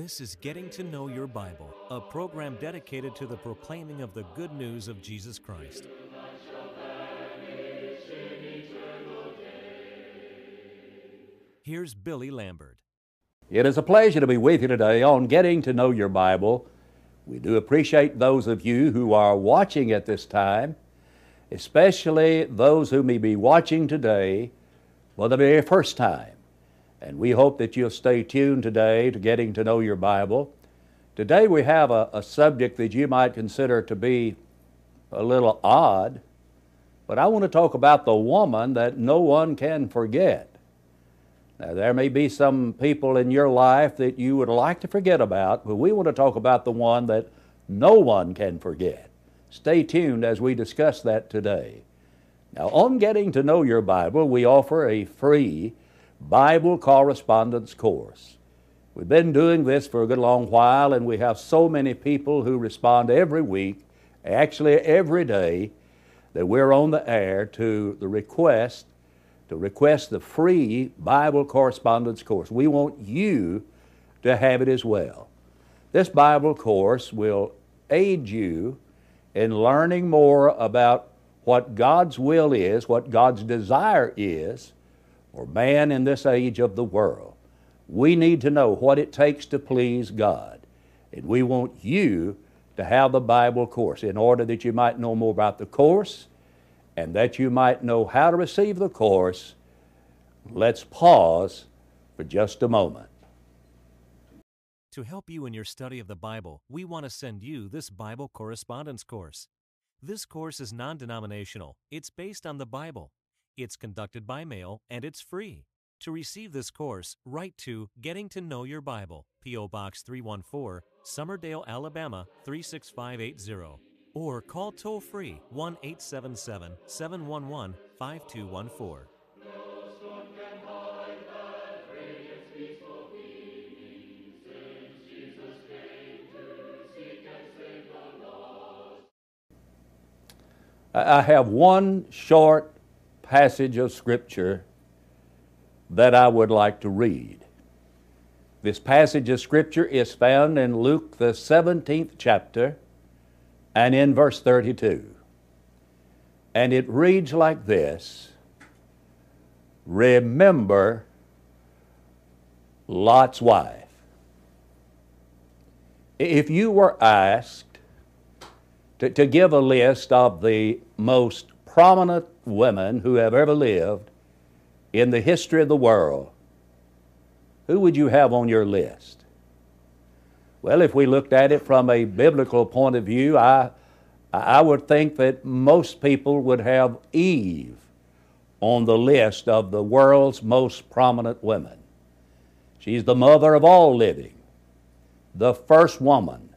This is Getting to Know Your Bible, a program dedicated to the proclaiming of the good news of Jesus Christ. Here's Billy Lambert. It is a pleasure to be with you today on Getting to Know Your Bible. We do appreciate those of you who are watching at this time, especially those who may be watching today for the very first time. And we hope that you'll stay tuned today to Getting to Know Your Bible. Today we have a, a subject that you might consider to be a little odd, but I want to talk about the woman that no one can forget. Now, there may be some people in your life that you would like to forget about, but we want to talk about the one that no one can forget. Stay tuned as we discuss that today. Now, on getting to know your Bible, we offer a free Bible correspondence course. We've been doing this for a good long while, and we have so many people who respond every week, actually every day, that we're on the air to the request to request the free Bible correspondence course. We want you to have it as well. This Bible course will aid you in learning more about what God's will is, what God's desire is for man in this age of the world. We need to know what it takes to please God. And we want you to have the Bible course in order that you might know more about the course and that you might know how to receive the course, let's pause for just a moment. To help you in your study of the Bible, we want to send you this Bible correspondence course. This course is non denominational, it's based on the Bible, it's conducted by mail, and it's free. To receive this course, write to Getting to Know Your Bible, P.O. Box 314, Summerdale, Alabama 36580 or call toll free 1 877 711 5214. I have one short passage of Scripture that I would like to read. This passage of Scripture is found in Luke, the 17th chapter, and in verse 32. And it reads like this Remember Lot's wife. If you were asked to, to give a list of the most prominent women who have ever lived in the history of the world, who would you have on your list? Well, if we looked at it from a biblical point of view, I, I would think that most people would have Eve on the list of the world's most prominent women. She's the mother of all living, the first woman,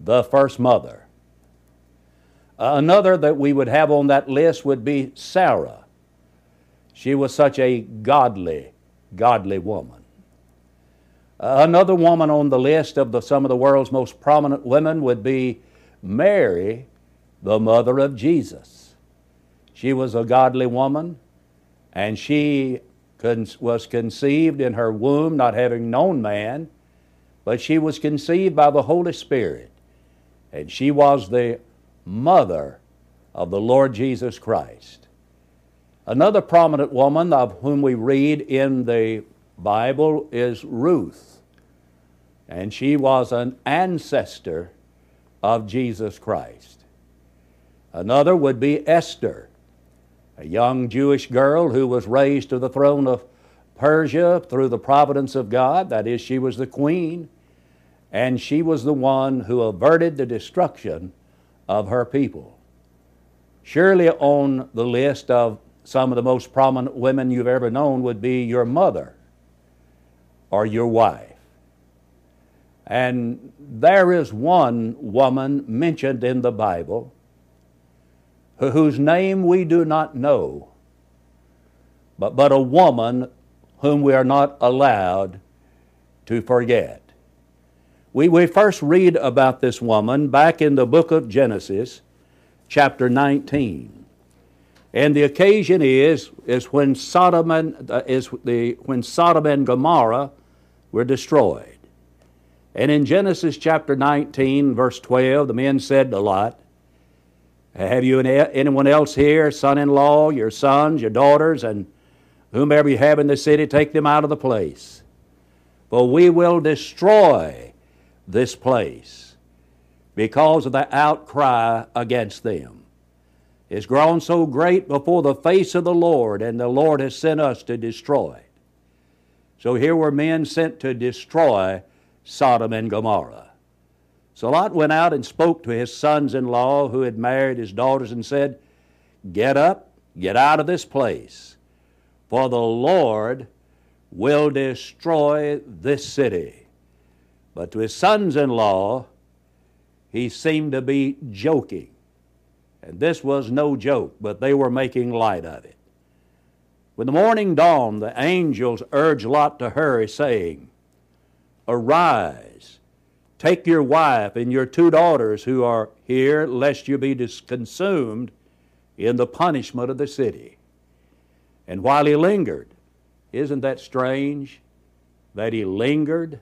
the first mother. Uh, another that we would have on that list would be Sarah. She was such a godly, godly woman. Uh, another woman on the list of the, some of the world's most prominent women would be Mary, the mother of Jesus. She was a godly woman, and she was conceived in her womb, not having known man, but she was conceived by the Holy Spirit. And she was the mother of the Lord Jesus Christ. Another prominent woman of whom we read in the Bible is Ruth, and she was an ancestor of Jesus Christ. Another would be Esther, a young Jewish girl who was raised to the throne of Persia through the providence of God. That is, she was the queen, and she was the one who averted the destruction of her people. Surely on the list of some of the most prominent women you've ever known would be your mother or your wife. And there is one woman mentioned in the Bible whose name we do not know, but, but a woman whom we are not allowed to forget. We, we first read about this woman back in the book of Genesis, chapter 19. And the occasion is, is when Sodom and, uh, is the, when Sodom and Gomorrah were destroyed. And in Genesis chapter 19, verse 12, the men said to Lot, Have you any, anyone else here, son in law, your sons, your daughters, and whomever you have in the city, take them out of the place? For we will destroy this place because of the outcry against them. It's grown so great before the face of the Lord, and the Lord has sent us to destroy it. So here were men sent to destroy Sodom and Gomorrah. So Lot went out and spoke to his sons in law who had married his daughters and said, Get up, get out of this place, for the Lord will destroy this city. But to his sons in law, he seemed to be joking. And this was no joke, but they were making light of it. When the morning dawned, the angels urged Lot to hurry, saying, Arise, take your wife and your two daughters who are here, lest you be consumed in the punishment of the city. And while he lingered, isn't that strange that he lingered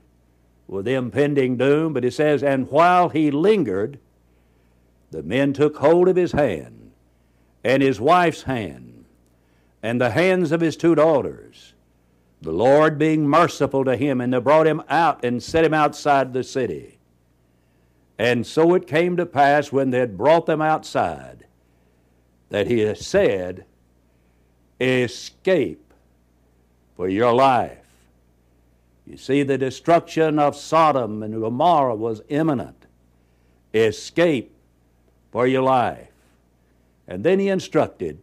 with the impending doom? But he says, And while he lingered, the men took hold of his hand, and his wife's hand, and the hands of his two daughters, the Lord being merciful to him, and they brought him out and set him outside the city. And so it came to pass when they had brought them outside that he said, Escape for your life. You see, the destruction of Sodom and Gomorrah was imminent. Escape for your life. And then he instructed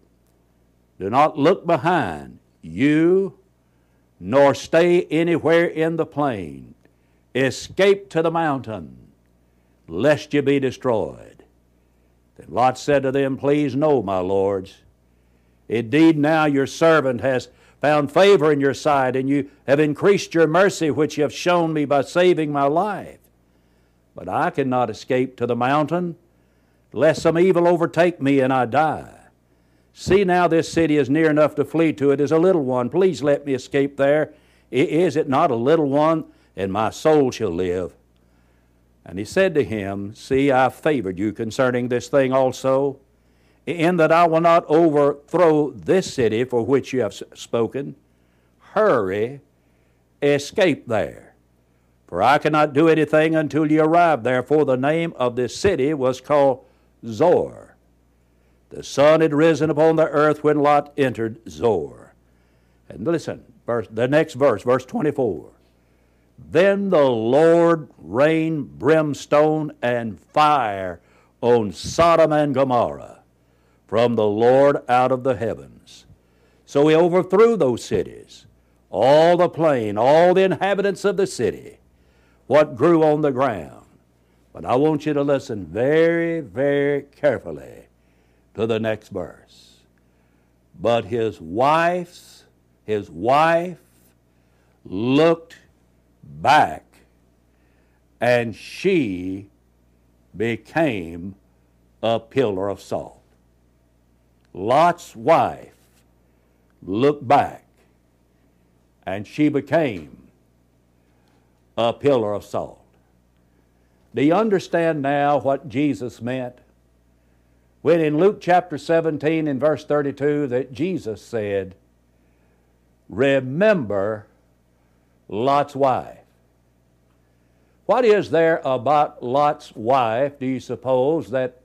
do not look behind you, nor stay anywhere in the plain. Escape to the mountain, lest you be destroyed. Then Lot said to them, Please no, my lords. Indeed, now your servant has found favor in your sight, and you have increased your mercy, which you have shown me by saving my life. But I cannot escape to the mountain lest some evil overtake me and I die. See now, this city is near enough to flee to it as a little one. Please let me escape there. Is it not a little one? And my soul shall live. And he said to him, See, I favored you concerning this thing also, in that I will not overthrow this city for which you have spoken. Hurry, escape there. For I cannot do anything until you arrive there. For the name of this city was called Zoar. The sun had risen upon the earth when Lot entered Zoar. And listen, verse, the next verse, verse 24. Then the Lord rained brimstone and fire on Sodom and Gomorrah from the Lord out of the heavens. So he overthrew those cities, all the plain, all the inhabitants of the city, what grew on the ground but I want you to listen very, very carefully to the next verse. But his wife's, his wife looked back and she became a pillar of salt. Lot's wife looked back and she became a pillar of salt. Do you understand now what Jesus meant? When in Luke chapter 17 and verse 32 that Jesus said, Remember Lot's wife. What is there about Lot's wife, do you suppose, that,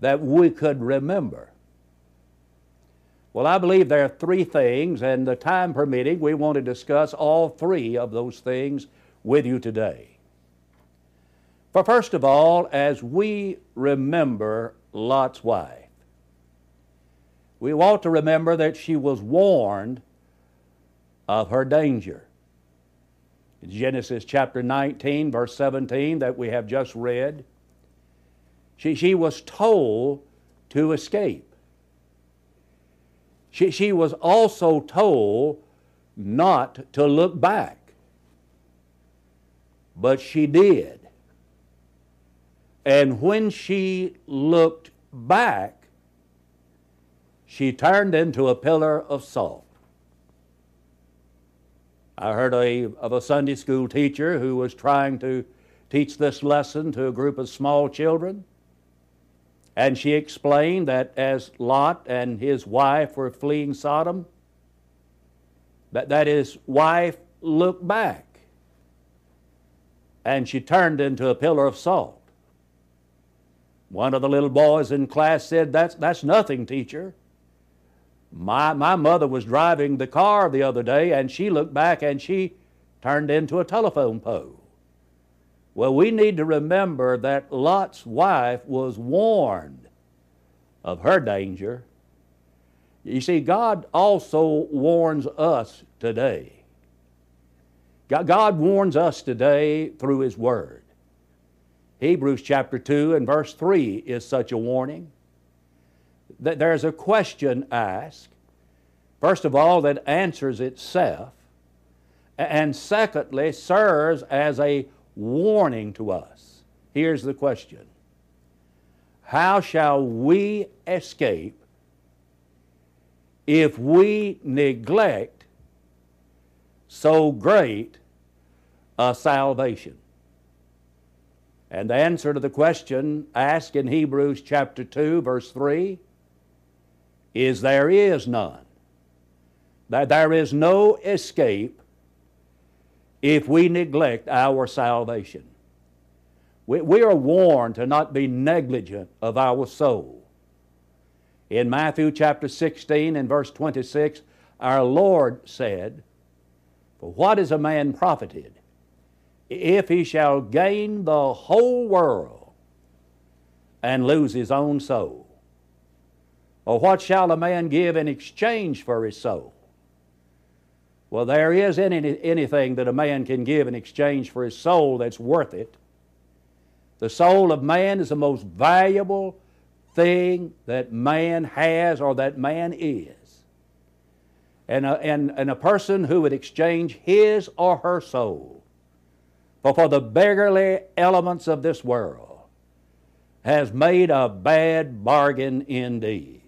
that we could remember? Well, I believe there are three things, and the time permitting, we want to discuss all three of those things with you today. For first of all, as we remember Lot's wife, we want to remember that she was warned of her danger. Genesis chapter 19, verse 17, that we have just read, she, she was told to escape. She, she was also told not to look back. But she did. And when she looked back, she turned into a pillar of salt. I heard a, of a Sunday school teacher who was trying to teach this lesson to a group of small children. And she explained that as Lot and his wife were fleeing Sodom, that, that his wife looked back and she turned into a pillar of salt. One of the little boys in class said, That's, that's nothing, teacher. My, my mother was driving the car the other day and she looked back and she turned into a telephone pole. Well, we need to remember that Lot's wife was warned of her danger. You see, God also warns us today. God warns us today through His Word. Hebrews chapter 2 and verse 3 is such a warning. That there's a question asked, first of all, that answers itself, and secondly, serves as a warning to us. Here's the question How shall we escape if we neglect so great a salvation? And the answer to the question asked in Hebrews chapter 2, verse 3 is there is none. That there is no escape if we neglect our salvation. We, we are warned to not be negligent of our soul. In Matthew chapter 16 and verse 26, our Lord said, For what is a man profited if he shall gain the whole world and lose his own soul? Or what shall a man give in exchange for his soul? Well, there is any, anything that a man can give in exchange for his soul that's worth it. The soul of man is the most valuable thing that man has or that man is. And a, and, and a person who would exchange his or her soul for, for the beggarly elements of this world has made a bad bargain indeed.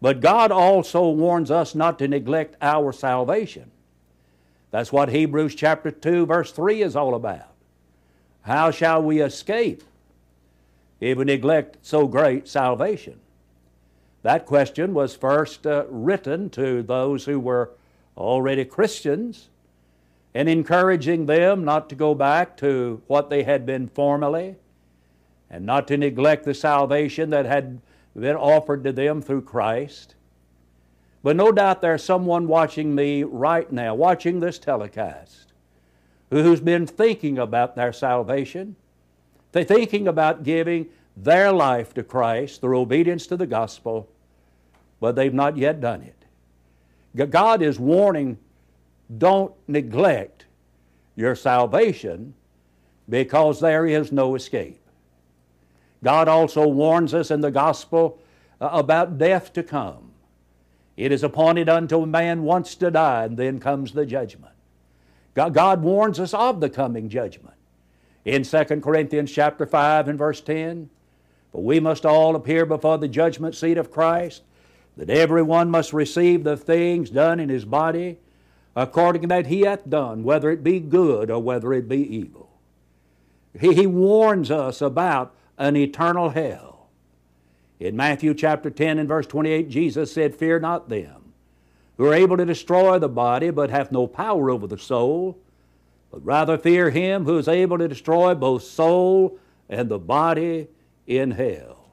But God also warns us not to neglect our salvation. That's what Hebrews chapter 2 verse 3 is all about. How shall we escape if we neglect so great salvation? That question was first uh, written to those who were already Christians and encouraging them not to go back to what they had been formerly and not to neglect the salvation that had been offered to them through Christ. But no doubt there's someone watching me right now, watching this telecast, who's been thinking about their salvation. They're thinking about giving their life to Christ through obedience to the gospel, but they've not yet done it. God is warning don't neglect your salvation because there is no escape. God also warns us in the gospel uh, about death to come. It is appointed unto man once to die, and then comes the judgment. God, God warns us of the coming judgment. In 2 Corinthians chapter 5 and verse 10, For we must all appear before the judgment seat of Christ, that every one must receive the things done in his body according that he hath done, whether it be good or whether it be evil. He, he warns us about an eternal hell. In Matthew chapter 10 and verse 28, Jesus said, Fear not them, who are able to destroy the body, but have no power over the soul, but rather fear him who is able to destroy both soul and the body in hell.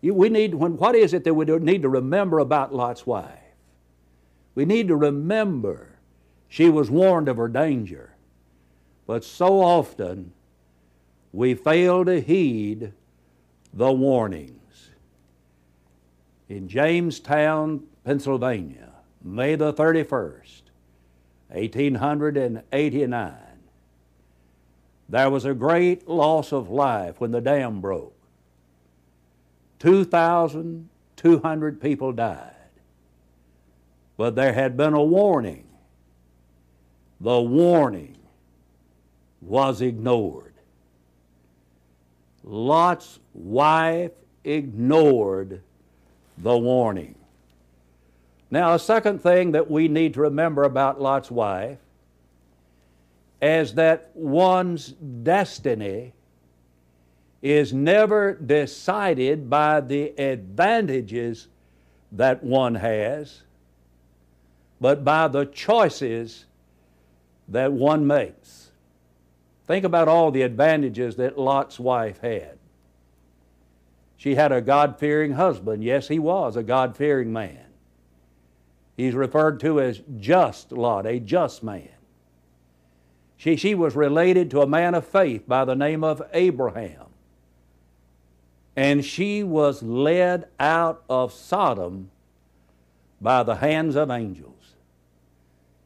we need, when, what is it that we need to remember about Lot's wife? We need to remember she was warned of her danger. But so often we fail to heed the warnings. In Jamestown, Pennsylvania, May the 31st, 1889, there was a great loss of life when the dam broke. 2,200 people died. But there had been a warning. The warning was ignored. Lot's wife ignored the warning. Now, a second thing that we need to remember about Lot's wife is that one's destiny is never decided by the advantages that one has, but by the choices that one makes. Think about all the advantages that Lot's wife had. She had a God fearing husband. Yes, he was a God fearing man. He's referred to as just Lot, a just man. She, she was related to a man of faith by the name of Abraham. And she was led out of Sodom by the hands of angels.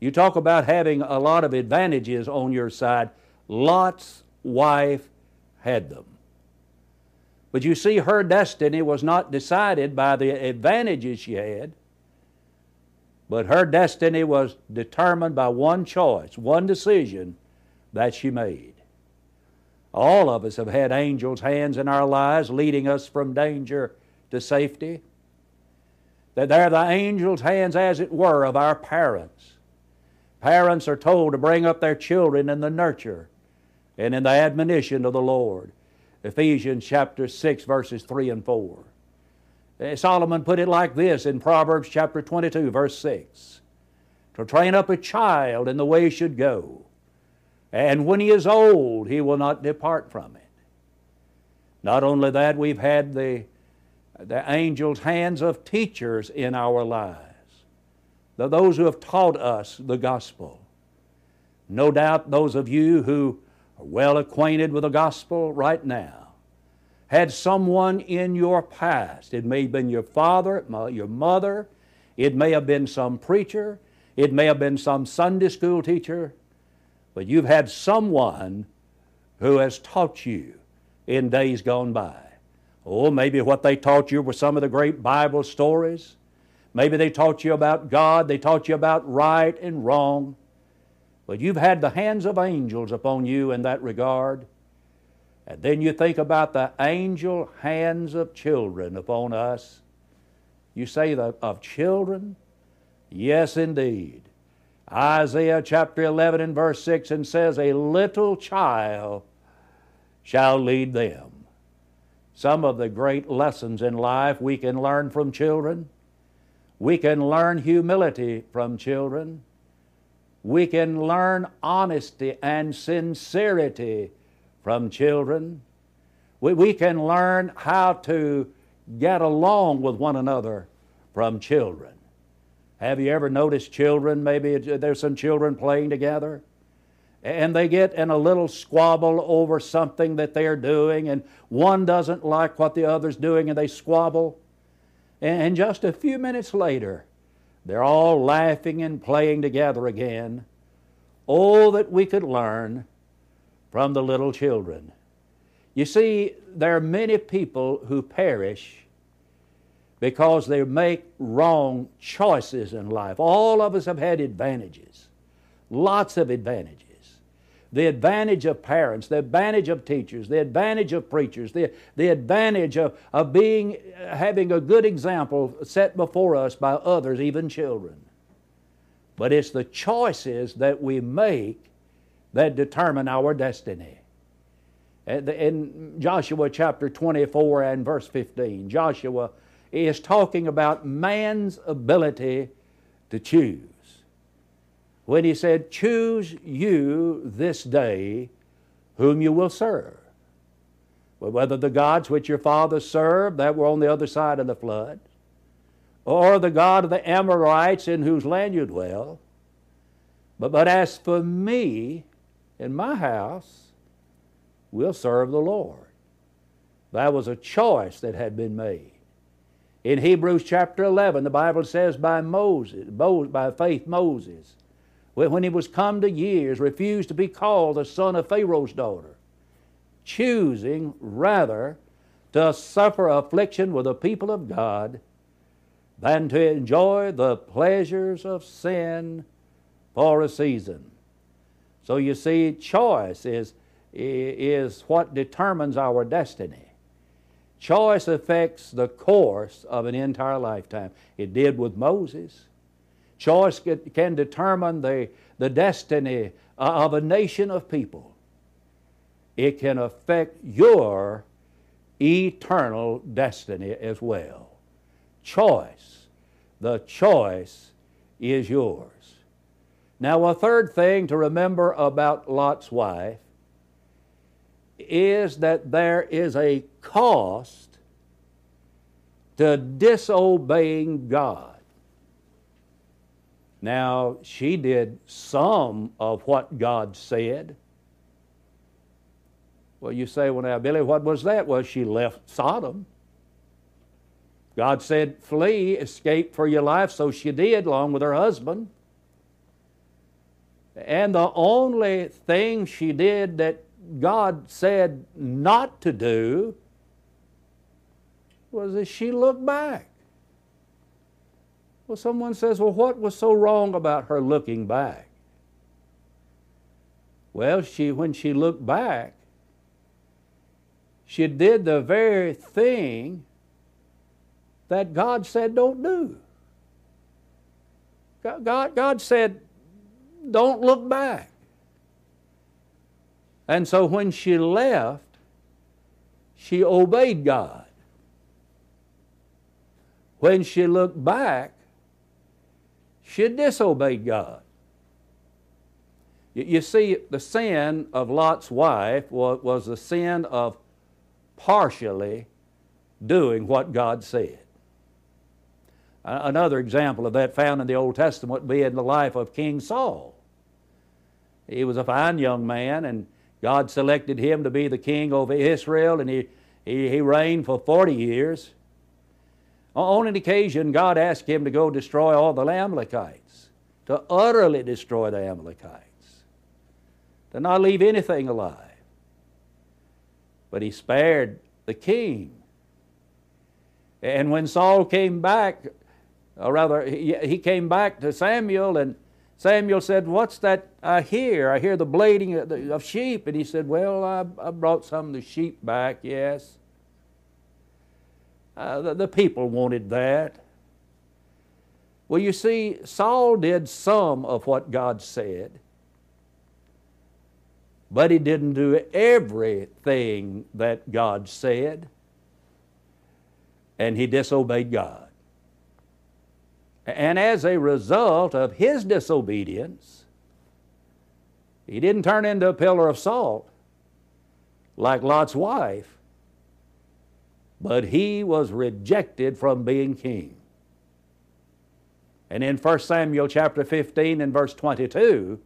You talk about having a lot of advantages on your side. Lot's wife had them. But you see, her destiny was not decided by the advantages she had, but her destiny was determined by one choice, one decision that she made. All of us have had angels' hands in our lives leading us from danger to safety. That they're the angels' hands, as it were, of our parents. Parents are told to bring up their children in the nurture and in the admonition of the Lord. Ephesians chapter 6, verses 3 and 4. Eh, Solomon put it like this in Proverbs chapter 22, verse 6 To train up a child in the way he should go, and when he is old, he will not depart from it. Not only that, we've had the, the angel's hands of teachers in our lives, those who have taught us the gospel. No doubt those of you who well acquainted with the gospel right now had someone in your past. It may have been your father, your mother, it may have been some preacher, it may have been some Sunday school teacher, but you've had someone who has taught you in days gone by. Oh, maybe what they taught you were some of the great Bible stories. Maybe they taught you about God, they taught you about right and wrong. But you've had the hands of angels upon you in that regard. And then you think about the angel hands of children upon us. You say the, of children? Yes, indeed. Isaiah chapter 11 and verse 6 and says, A little child shall lead them. Some of the great lessons in life we can learn from children. We can learn humility from children. We can learn honesty and sincerity from children. We, we can learn how to get along with one another from children. Have you ever noticed children? Maybe there's some children playing together and they get in a little squabble over something that they're doing, and one doesn't like what the other's doing, and they squabble. And just a few minutes later, they're all laughing and playing together again. Oh, that we could learn from the little children. You see, there are many people who perish because they make wrong choices in life. All of us have had advantages, lots of advantages. The advantage of parents, the advantage of teachers, the advantage of preachers, the, the advantage of, of being, having a good example set before us by others, even children. But it's the choices that we make that determine our destiny. In Joshua chapter 24 and verse 15, Joshua is talking about man's ability to choose. When he said, Choose you this day whom you will serve. Whether the gods which your fathers served that were on the other side of the flood, or the God of the Amorites in whose land you dwell. But, but as for me and my house, we'll serve the Lord. That was a choice that had been made. In Hebrews chapter 11, the Bible says by Moses, by faith Moses, when he was come to years, refused to be called the son of Pharaoh's daughter, choosing rather to suffer affliction with the people of God than to enjoy the pleasures of sin for a season. So you see, choice is, is what determines our destiny. Choice affects the course of an entire lifetime. It did with Moses. Choice can determine the, the destiny uh, of a nation of people. It can affect your eternal destiny as well. Choice. The choice is yours. Now, a third thing to remember about Lot's wife is that there is a cost to disobeying God. Now, she did some of what God said. Well, you say, well, now, Billy, what was that? Well, she left Sodom. God said, flee, escape for your life, so she did, along with her husband. And the only thing she did that God said not to do was that she looked back. Well, someone says, well, what was so wrong about her looking back? Well, she, when she looked back, she did the very thing that God said don't do. God, God said, don't look back. And so when she left, she obeyed God. When she looked back, she disobeyed God. You see, the sin of Lot's wife was the sin of partially doing what God said. Another example of that found in the Old Testament would be in the life of King Saul. He was a fine young man, and God selected him to be the king over Israel, and he, he, he reigned for 40 years. On an occasion, God asked him to go destroy all the Amalekites, to utterly destroy the Amalekites, to not leave anything alive. But he spared the king. And when Saul came back, or rather, he, came back to Samuel, and Samuel said, What's that I hear? I hear the bleating of sheep. And he said, Well, I, I brought some of the sheep back, yes. Uh, the, the people wanted that. Well, you see, Saul did some of what God said, but he didn't do everything that God said, and he disobeyed God. And as a result of his disobedience, he didn't turn into a pillar of salt like Lot's wife, but he was rejected from being king. And in 1 Samuel chapter 15 and verse 22,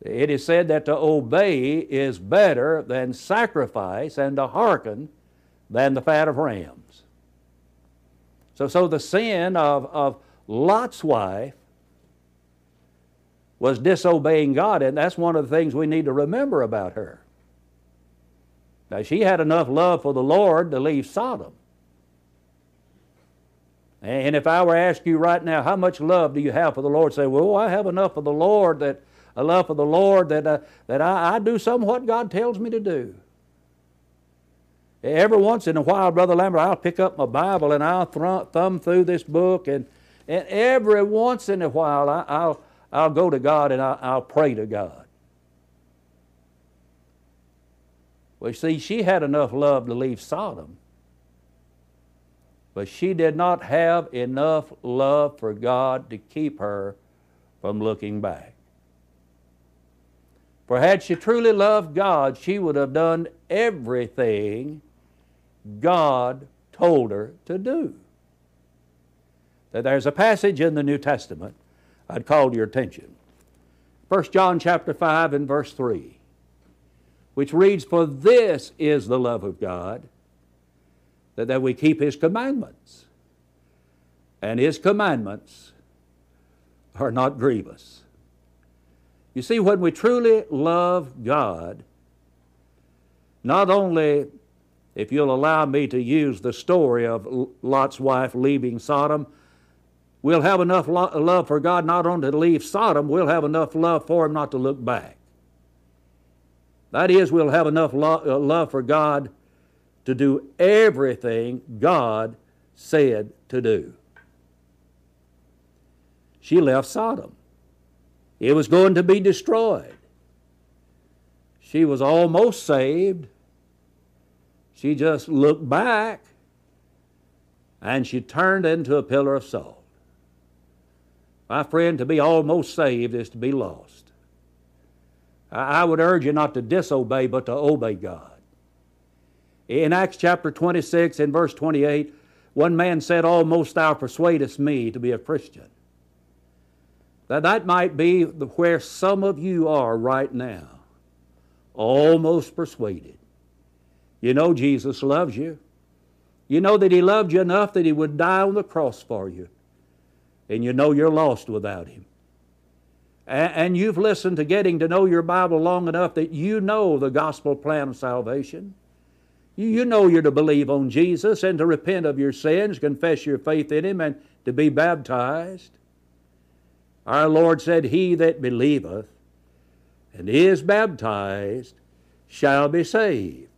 it is said that to obey is better than sacrifice and to hearken than the fat of rams. So, so the sin of, of Lot's wife was disobeying God, and that's one of the things we need to remember about her. Now, she had enough love for the Lord to leave Sodom. And if I were to ask you right now, how much love do you have for the Lord? Say, well, I have enough for the Lord that a love for the Lord that, uh, that I, I do some what God tells me to do. Every once in a while, Brother Lambert, I'll pick up my Bible and I'll thumb through this book, and, and every once in a while, I, will I'll go to God and I'll, I'll pray to God. Well, see, she had enough love to leave Sodom, but she did not have enough love for God to keep her from looking back. For had she truly loved God, she would have done everything God told her to do. That there's a passage in the New Testament I'd call to your attention. 1 John chapter 5 and verse 3, which reads, For this is the love of God, that, that we keep His commandments. And His commandments are not grievous. You see, when we truly love God, not only if you'll allow me to use the story of Lot's wife leaving Sodom, we'll have enough lo- love for God not only to leave Sodom, we'll have enough love for Him not to look back. That is, we'll have enough lo- uh, love for God to do everything God said to do. she left Sodom. It was going to be destroyed. She was almost saved. She just looked back and she turned into a pillar of salt. My friend, to be almost saved is to be lost. I would urge you not to disobey, but to obey God. In Acts chapter 26 and verse 28, one man said, oh, Almost thou persuadest me to be a Christian. That that might be where some of you are right now. Almost persuaded. You know Jesus loves you. You know that He loved you enough that He would die on the cross for you. And you know you're lost without Him. And you've listened to getting to know your Bible long enough that you know the gospel plan of salvation. You know you're to believe on Jesus and to repent of your sins, confess your faith in Him, and to be baptized. Our Lord said, He that believeth and is baptized shall be saved.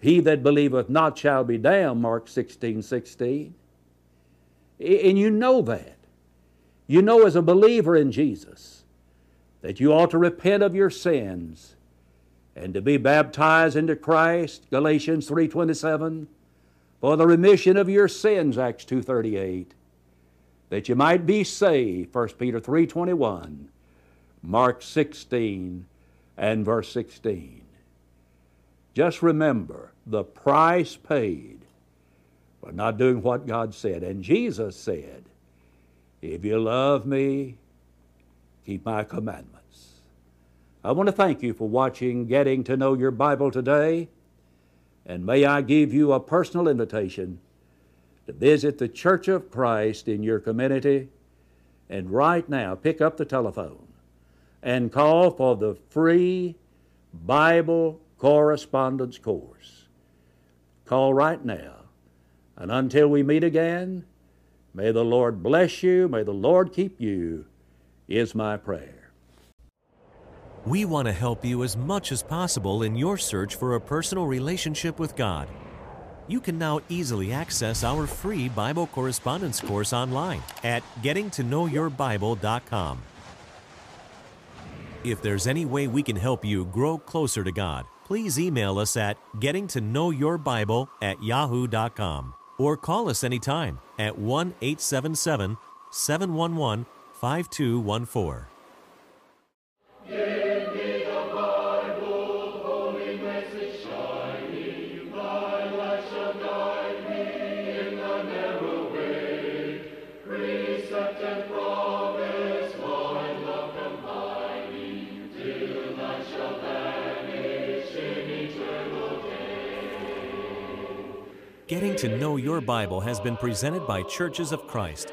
He that believeth not shall be damned, Mark 16 16. And you know that. You know as a believer in Jesus that you ought to repent of your sins and to be baptized into Christ, Galatians 3:27, for the remission of your sins, Acts 2:38, that you might be saved, 1 Peter 3:21, Mark 16 and verse 16. Just remember the price paid for not doing what God said. And Jesus said, If you love me, keep my commandments. I want to thank you for watching Getting to Know Your Bible today, and may I give you a personal invitation to visit the Church of Christ in your community, and right now pick up the telephone and call for the free Bible correspondence course. Call right now, and until we meet again, may the Lord bless you, may the Lord keep you, is my prayer. We want to help you as much as possible in your search for a personal relationship with God. You can now easily access our free Bible correspondence course online at gettingtoknowyourbible.com. If there's any way we can help you grow closer to God, please email us at gettingtoknowyourbible at yahoo.com or call us anytime at 1 877 711 5214. Getting to Know Your Bible has been presented by Churches of Christ.